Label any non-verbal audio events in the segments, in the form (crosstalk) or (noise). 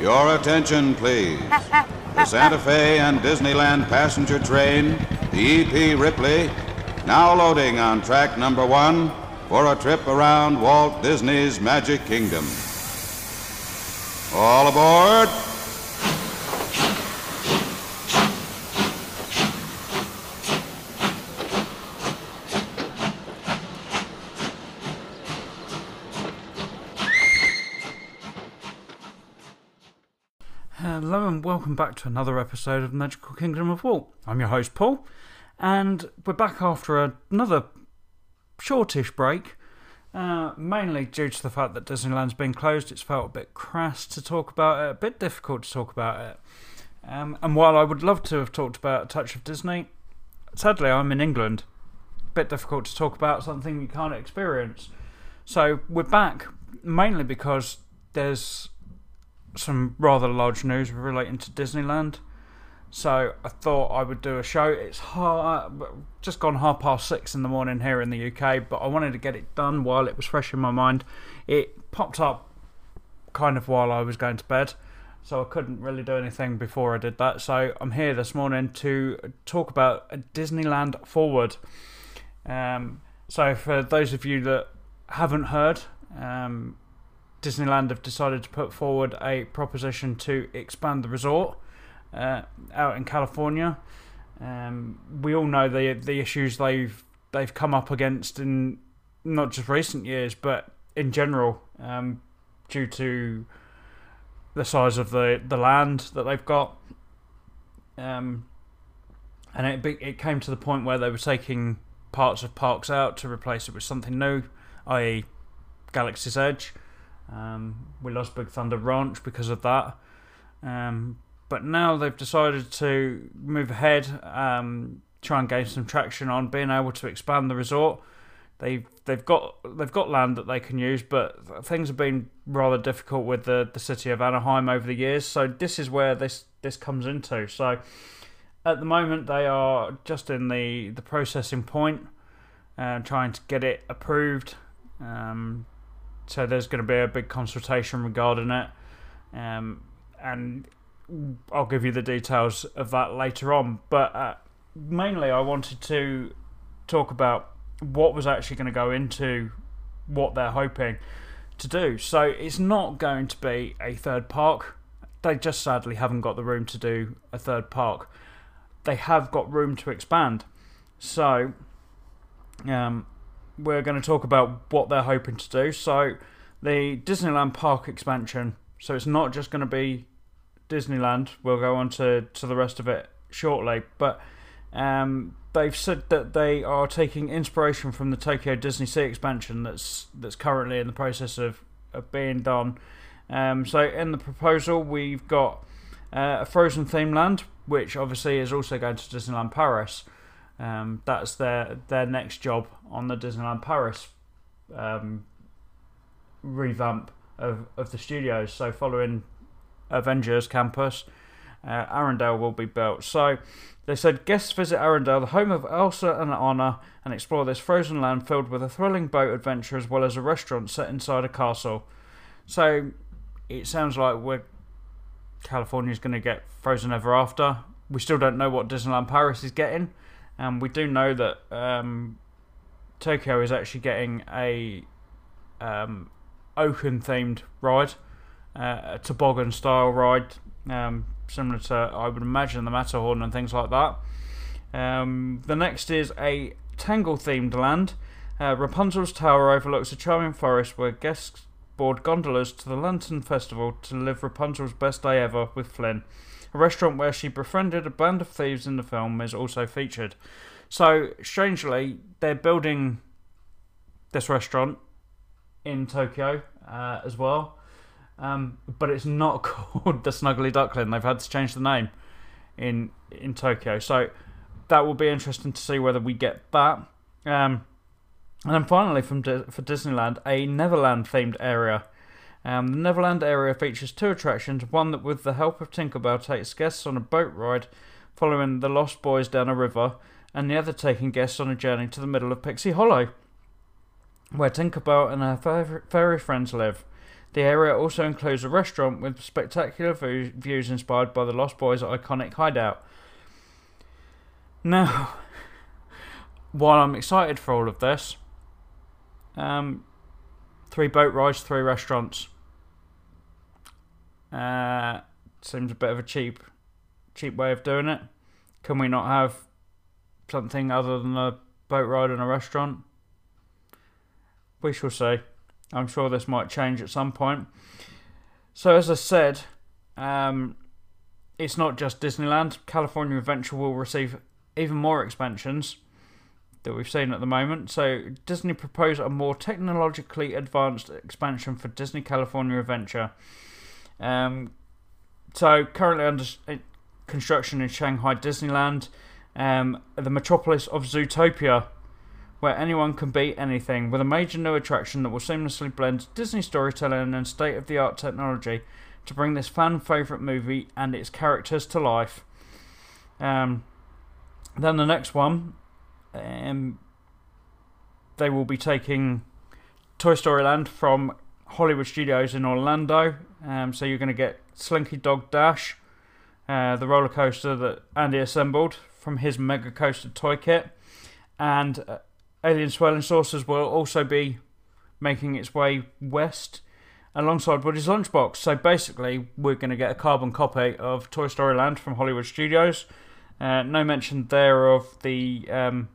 Your attention, please. The Santa Fe and Disneyland passenger train, the EP Ripley, now loading on track number one for a trip around Walt Disney's Magic Kingdom. All aboard! Hello and welcome back to another episode of Magical Kingdom of Walt. I'm your host Paul, and we're back after another shortish break, uh, mainly due to the fact that Disneyland's been closed. It's felt a bit crass to talk about it, a bit difficult to talk about it. Um, and while I would love to have talked about a touch of Disney, sadly I'm in England. A bit difficult to talk about something you can't experience. So we're back mainly because there's some rather large news relating to Disneyland. So I thought I would do a show. It's ha- just gone half past six in the morning here in the UK, but I wanted to get it done while it was fresh in my mind. It popped up kind of while I was going to bed, so I couldn't really do anything before I did that. So I'm here this morning to talk about Disneyland Forward. Um, so for those of you that haven't heard, um, Disneyland have decided to put forward a proposition to expand the resort uh, out in California. Um, we all know the the issues they've they've come up against in not just recent years, but in general, um, due to the size of the, the land that they've got. Um, and it be, it came to the point where they were taking parts of parks out to replace it with something new, i.e., Galaxy's Edge. Um, we lost Big Thunder Ranch because of that. Um, but now they've decided to move ahead, um, try and gain some traction on being able to expand the resort. They've they've got they've got land that they can use, but things have been rather difficult with the, the city of Anaheim over the years. So this is where this this comes into. So at the moment they are just in the the processing point, uh, trying to get it approved. Um, so there's going to be a big consultation regarding it, um, and I'll give you the details of that later on. But uh, mainly, I wanted to talk about what was actually going to go into what they're hoping to do. So it's not going to be a third park. They just sadly haven't got the room to do a third park. They have got room to expand. So um, we're going to talk about what they're hoping to do. So, the Disneyland Park expansion. So, it's not just going to be Disneyland. We'll go on to, to the rest of it shortly. But um, they've said that they are taking inspiration from the Tokyo Disney Sea expansion that's that's currently in the process of, of being done. Um, so, in the proposal, we've got uh, a Frozen theme land, which obviously is also going to Disneyland Paris. Um, that's their their next job on the Disneyland Paris um, revamp of, of the studios. So following Avengers Campus, uh, Arendelle will be built. So they said guests visit Arendelle, the home of Elsa and Anna, and explore this frozen land filled with a thrilling boat adventure as well as a restaurant set inside a castle. So it sounds like we're California's going to get Frozen Ever After. We still don't know what Disneyland Paris is getting. And we do know that um, Tokyo is actually getting a um, ocean themed ride, uh, a toboggan style ride, um, similar to, I would imagine, the Matterhorn and things like that. Um, the next is a Tangled themed land. Uh, Rapunzel's Tower overlooks a charming forest where guests board gondolas to the Lantern Festival to live Rapunzel's best day ever with Flynn. A restaurant where she befriended a band of thieves in the film is also featured. So, strangely, they're building this restaurant in Tokyo uh, as well. Um, but it's not (laughs) called the Snuggly Duckling. They've had to change the name in in Tokyo. So that will be interesting to see whether we get that. Um, and then finally, from for Disneyland, a Neverland themed area. Um, the Neverland area features two attractions one that, with the help of Tinkerbell, takes guests on a boat ride following the Lost Boys down a river, and the other taking guests on a journey to the middle of Pixie Hollow, where Tinkerbell and her fairy friends live. The area also includes a restaurant with spectacular view- views inspired by the Lost Boys' iconic hideout. Now, (laughs) while I'm excited for all of this, um, three boat rides, three restaurants. Uh, seems a bit of a cheap, cheap way of doing it. Can we not have something other than a boat ride and a restaurant? We shall see. I'm sure this might change at some point. So, as I said, um, it's not just Disneyland. California Adventure will receive even more expansions that we've seen at the moment. So, Disney proposed a more technologically advanced expansion for Disney California Adventure. Um, so, currently under construction in Shanghai Disneyland, um, the metropolis of Zootopia, where anyone can be anything, with a major new attraction that will seamlessly blend Disney storytelling and state of the art technology to bring this fan favourite movie and its characters to life. Um, then the next one, um, they will be taking Toy Story Land from Hollywood Studios in Orlando. Um, so you're going to get Slinky Dog Dash, uh, the roller coaster that Andy assembled from his Mega Coaster toy kit, and uh, Alien Swirling Saucers will also be making its way west alongside Woody's Lunchbox. So basically, we're going to get a carbon copy of Toy Story Land from Hollywood Studios. Uh, no mention there of the um,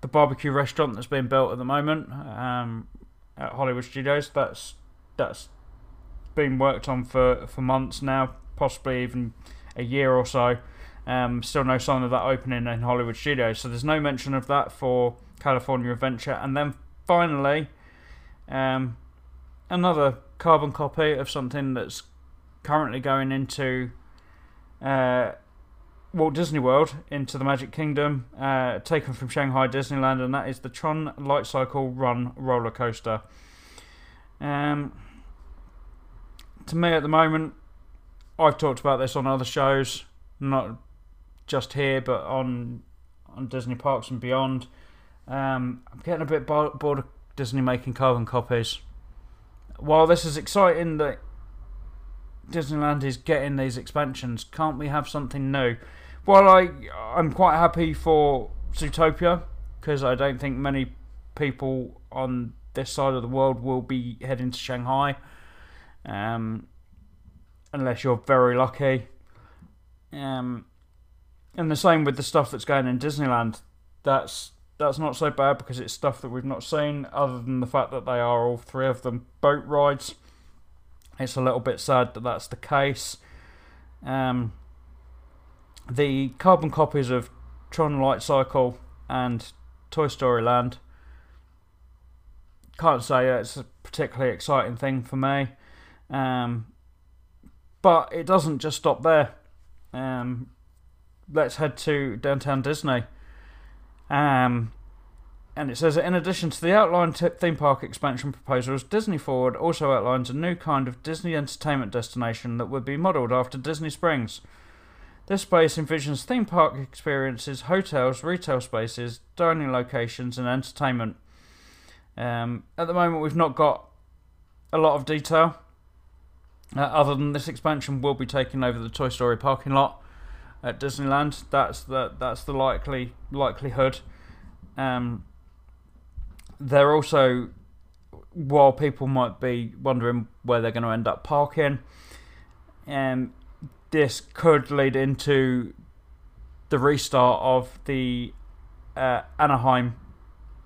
the barbecue restaurant that's being built at the moment um, at Hollywood Studios. That's that's been worked on for, for months now, possibly even a year or so. Um, still no sign of that opening in Hollywood Studios. So there's no mention of that for California Adventure. And then finally, um, another carbon copy of something that's currently going into uh, Walt Disney World, into the Magic Kingdom, uh, taken from Shanghai Disneyland, and that is the Tron Light Cycle Run roller coaster. Um, to me, at the moment, I've talked about this on other shows, not just here, but on on Disney parks and beyond. Um, I'm getting a bit bored of Disney making carbon copies. While this is exciting that Disneyland is getting these expansions, can't we have something new? While I I'm quite happy for Zootopia because I don't think many people on this side of the world will be heading to Shanghai, um, unless you're very lucky. Um, and the same with the stuff that's going in Disneyland. That's that's not so bad because it's stuff that we've not seen, other than the fact that they are all three of them boat rides. It's a little bit sad that that's the case. Um, the carbon copies of Tron Light Cycle and Toy Story Land. Can't say it's a particularly exciting thing for me. Um, but it doesn't just stop there. Um, let's head to downtown Disney. Um, and it says that in addition to the outlined theme park expansion proposals, Disney Forward also outlines a new kind of Disney entertainment destination that would be modelled after Disney Springs. This space envisions theme park experiences, hotels, retail spaces, dining locations, and entertainment. Um, at the moment, we've not got a lot of detail. Uh, other than this expansion will be taking over the Toy Story parking lot at Disneyland. That's the that's the likely likelihood. Um, they're also, while people might be wondering where they're going to end up parking, um, this could lead into the restart of the uh, Anaheim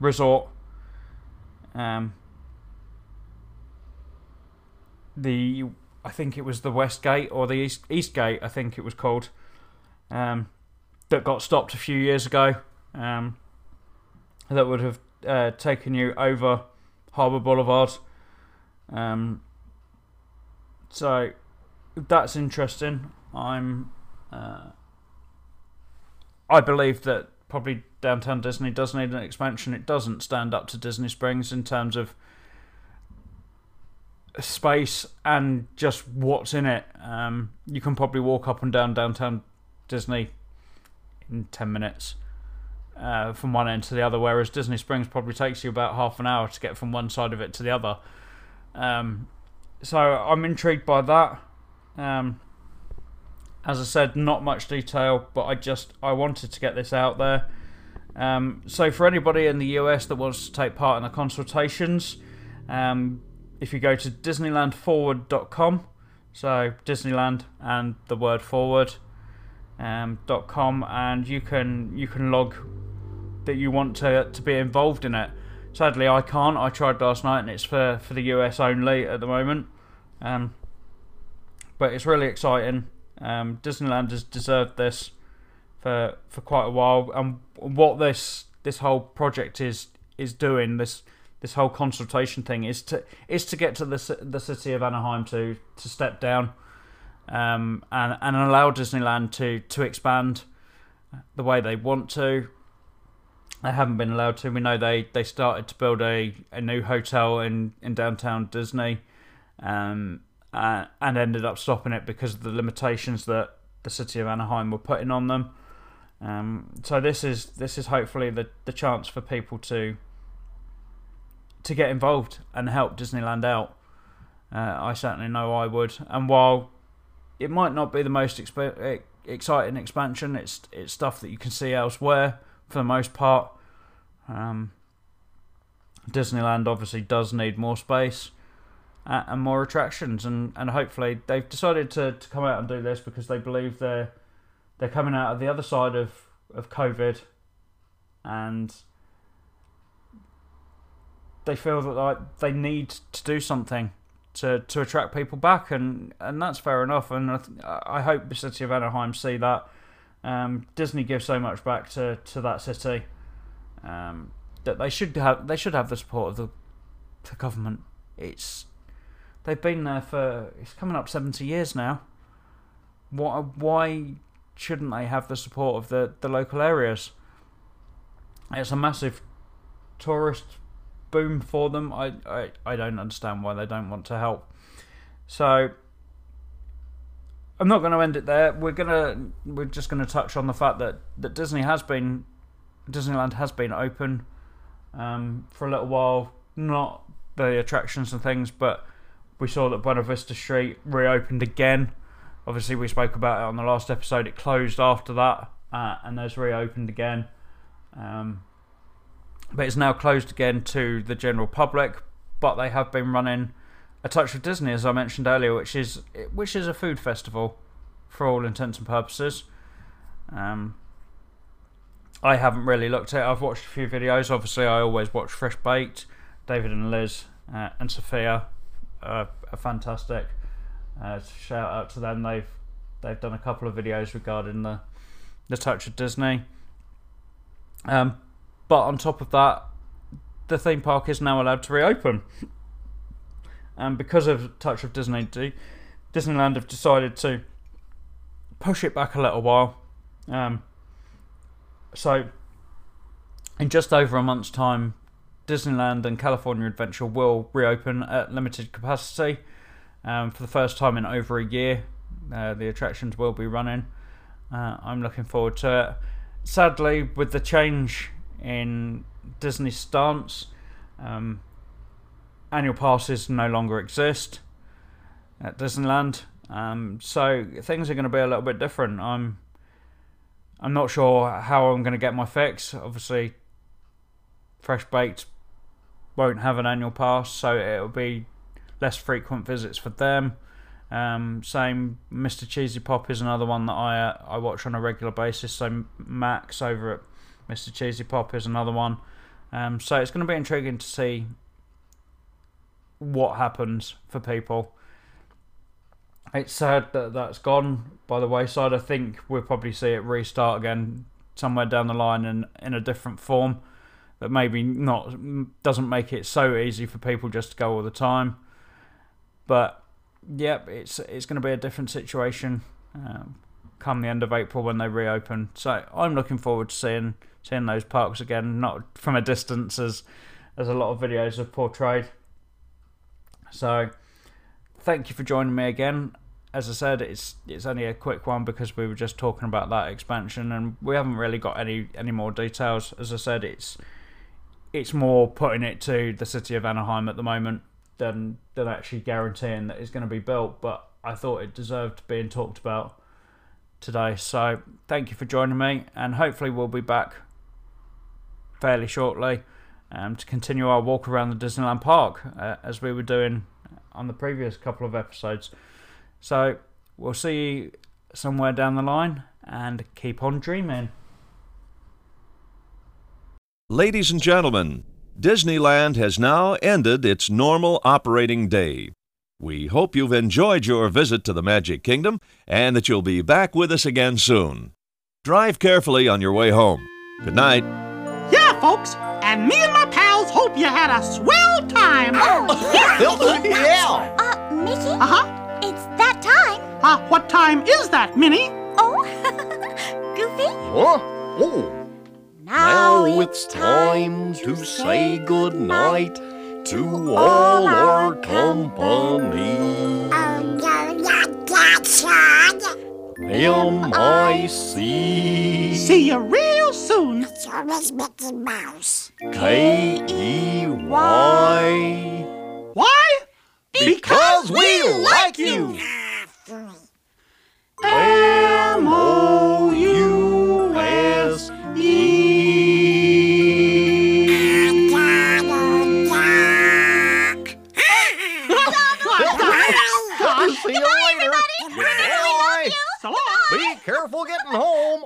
resort. Um, the I think it was the West Gate or the East East Gate. I think it was called um, that got stopped a few years ago. Um, that would have uh, taken you over Harbour Boulevard. Um, so that's interesting. I'm. Uh, I believe that probably downtown Disney does need an expansion. It doesn't stand up to Disney Springs in terms of space and just what's in it. Um, you can probably walk up and down downtown Disney in 10 minutes uh, from one end to the other, whereas Disney Springs probably takes you about half an hour to get from one side of it to the other. Um, so I'm intrigued by that. Um, as I said, not much detail, but I just I wanted to get this out there. Um, so for anybody in the US that wants to take part in the consultations, um, if you go to DisneylandForward.com, so Disneyland and the word forward um, .com, and you can you can log that you want to to be involved in it. Sadly, I can't. I tried last night, and it's for for the US only at the moment. Um, but it's really exciting. Um, Disneyland has deserved this for for quite a while, and what this this whole project is is doing this this whole consultation thing is to is to get to the the city of Anaheim to to step down, um, and and allow Disneyland to to expand the way they want to. They haven't been allowed to. We know they, they started to build a, a new hotel in, in downtown Disney, um, uh, and ended up stopping it because of the limitations that the city of Anaheim were putting on them. Um, so this is this is hopefully the, the chance for people to to get involved and help Disneyland out. Uh, I certainly know I would. And while it might not be the most exp- exciting expansion, it's it's stuff that you can see elsewhere for the most part. Um, Disneyland obviously does need more space uh, and more attractions, and, and hopefully they've decided to, to come out and do this because they believe they're they're coming out of the other side of, of COVID, and they feel that like they need to do something to to attract people back, and and that's fair enough. And I, th- I hope the city of Anaheim see that. Um, Disney gives so much back to, to that city um, that they should have they should have the support of the, the government. It's they've been there for it's coming up seventy years now. Why why shouldn't they have the support of the, the local areas? It's a massive tourist boom for them. I, I, I don't understand why they don't want to help. So I'm not going to end it there. We're gonna we're just going to touch on the fact that, that Disney has been Disneyland has been open um, for a little while. Not the attractions and things, but we saw that Buena Vista Street reopened again. Obviously, we spoke about it on the last episode. It closed after that, uh, and there's reopened again. Um, but it's now closed again to the general public. But they have been running a touch of Disney, as I mentioned earlier, which is which is a food festival for all intents and purposes. Um, I haven't really looked at it. I've watched a few videos. Obviously, I always watch Fresh Baked. David and Liz uh, and Sophia are fantastic. Uh, shout out to them. They've they've done a couple of videos regarding the the touch of Disney. Um, but on top of that, the theme park is now allowed to reopen. And because of Touch of Disney, Disneyland have decided to push it back a little while. Um, so, in just over a month's time, Disneyland and California Adventure will reopen at limited capacity. Um, for the first time in over a year, uh, the attractions will be running. Uh, I'm looking forward to it. Sadly, with the change in Disney's stance, um, annual passes no longer exist at Disneyland. Um, so things are going to be a little bit different. I'm I'm not sure how I'm going to get my fix. Obviously, Fresh Baked won't have an annual pass, so it'll be less frequent visits for them. Um, same, Mr. Cheesy Pop is another one that I uh, I watch on a regular basis. So Max over at Mr. Cheesy Pop is another one. Um, so it's going to be intriguing to see what happens for people. It's sad that that's gone by the wayside. I think we'll probably see it restart again somewhere down the line and in a different form that maybe not doesn't make it so easy for people just to go all the time. But yep, it's it's going to be a different situation um, come the end of April when they reopen. So I'm looking forward to seeing seeing those parks again, not from a distance as as a lot of videos have portrayed. So thank you for joining me again. As I said, it's it's only a quick one because we were just talking about that expansion, and we haven't really got any any more details. As I said, it's it's more putting it to the city of Anaheim at the moment than than actually guaranteeing that it's going to be built. But I thought it deserved being talked about today. So thank you for joining me, and hopefully we'll be back fairly shortly um, to continue our walk around the Disneyland Park uh, as we were doing on the previous couple of episodes. So we'll see you somewhere down the line, and keep on dreaming. Ladies and gentlemen, Disneyland has now ended its normal operating day. We hope you've enjoyed your visit to the Magic Kingdom and that you'll be back with us again soon. Drive carefully on your way home. Good night. Yeah, folks, and me and my pals hope you had a swell time. Oh, (laughs) (laughs) yeah. Uh, Mickey? Uh huh. It's that time. Uh, what time is that, Minnie? Oh, (laughs) Goofy? Huh? Oh, now it's time to say good night to all our company. M-I-C um, See you real soon. It's always Mickey Mouse. K-E-Y Why? Because we like you! Getting home!